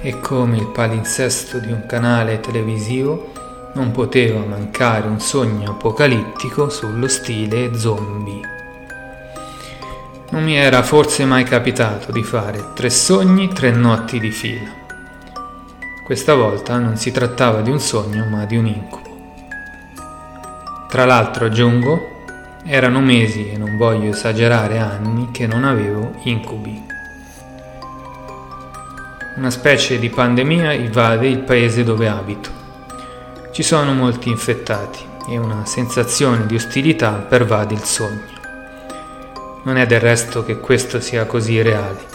e come il palinsesto di un canale televisivo non poteva mancare un sogno apocalittico sullo stile zombie. Non mi era forse mai capitato di fare tre sogni, tre notti di fila. Questa volta non si trattava di un sogno ma di un incubo. Tra l'altro aggiungo, erano mesi e non voglio esagerare anni che non avevo incubi. Una specie di pandemia invade il paese dove abito. Ci sono molti infettati e una sensazione di ostilità pervade il sogno. Non è del resto che questo sia così reale,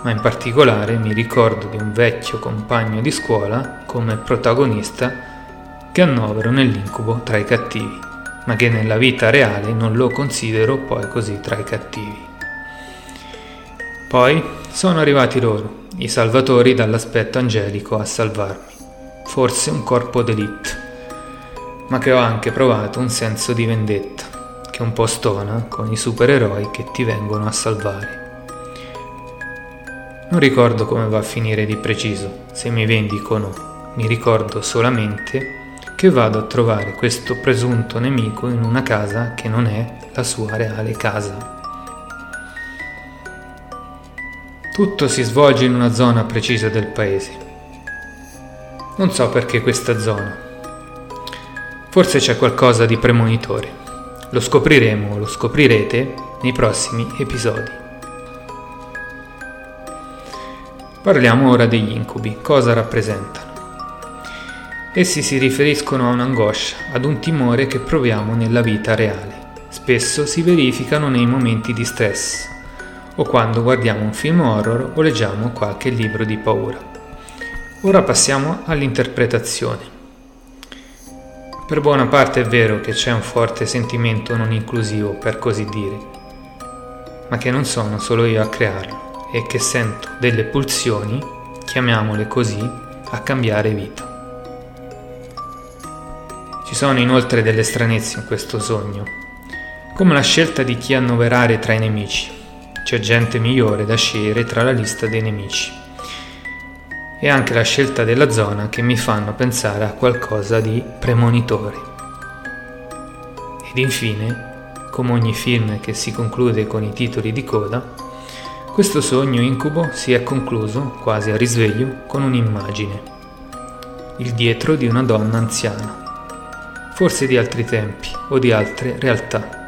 ma in particolare mi ricordo di un vecchio compagno di scuola come protagonista che annovero nell'incubo tra i cattivi, ma che nella vita reale non lo considero poi così tra i cattivi. Poi sono arrivati loro, i salvatori dall'aspetto angelico a salvarmi. Forse un corpo d'elite, ma che ho anche provato un senso di vendetta, che un po' stona con i supereroi che ti vengono a salvare. Non ricordo come va a finire di preciso, se mi vendico mi ricordo solamente che vado a trovare questo presunto nemico in una casa che non è la sua reale casa. Tutto si svolge in una zona precisa del paese. Non so perché questa zona. Forse c'è qualcosa di premonitore. Lo scopriremo, lo scoprirete nei prossimi episodi. Parliamo ora degli incubi. Cosa rappresentano? Essi si riferiscono a un'angoscia, ad un timore che proviamo nella vita reale. Spesso si verificano nei momenti di stress, o quando guardiamo un film horror o leggiamo qualche libro di paura. Ora passiamo all'interpretazione. Per buona parte è vero che c'è un forte sentimento non inclusivo, per così dire, ma che non sono solo io a crearlo e che sento delle pulsioni, chiamiamole così, a cambiare vita. Ci sono inoltre delle stranezze in questo sogno, come la scelta di chi annoverare tra i nemici c'è gente migliore da scegliere tra la lista dei nemici. E anche la scelta della zona che mi fanno pensare a qualcosa di premonitore. Ed infine, come ogni film che si conclude con i titoli di coda, questo sogno incubo si è concluso, quasi a risveglio, con un'immagine. Il dietro di una donna anziana, forse di altri tempi o di altre realtà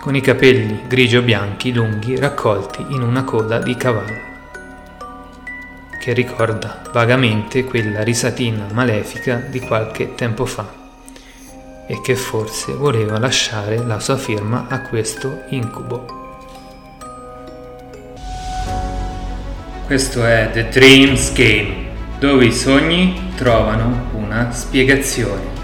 con i capelli grigio-bianchi lunghi raccolti in una coda di cavallo, che ricorda vagamente quella risatina malefica di qualche tempo fa e che forse voleva lasciare la sua firma a questo incubo. Questo è The Dreams Game, dove i sogni trovano una spiegazione.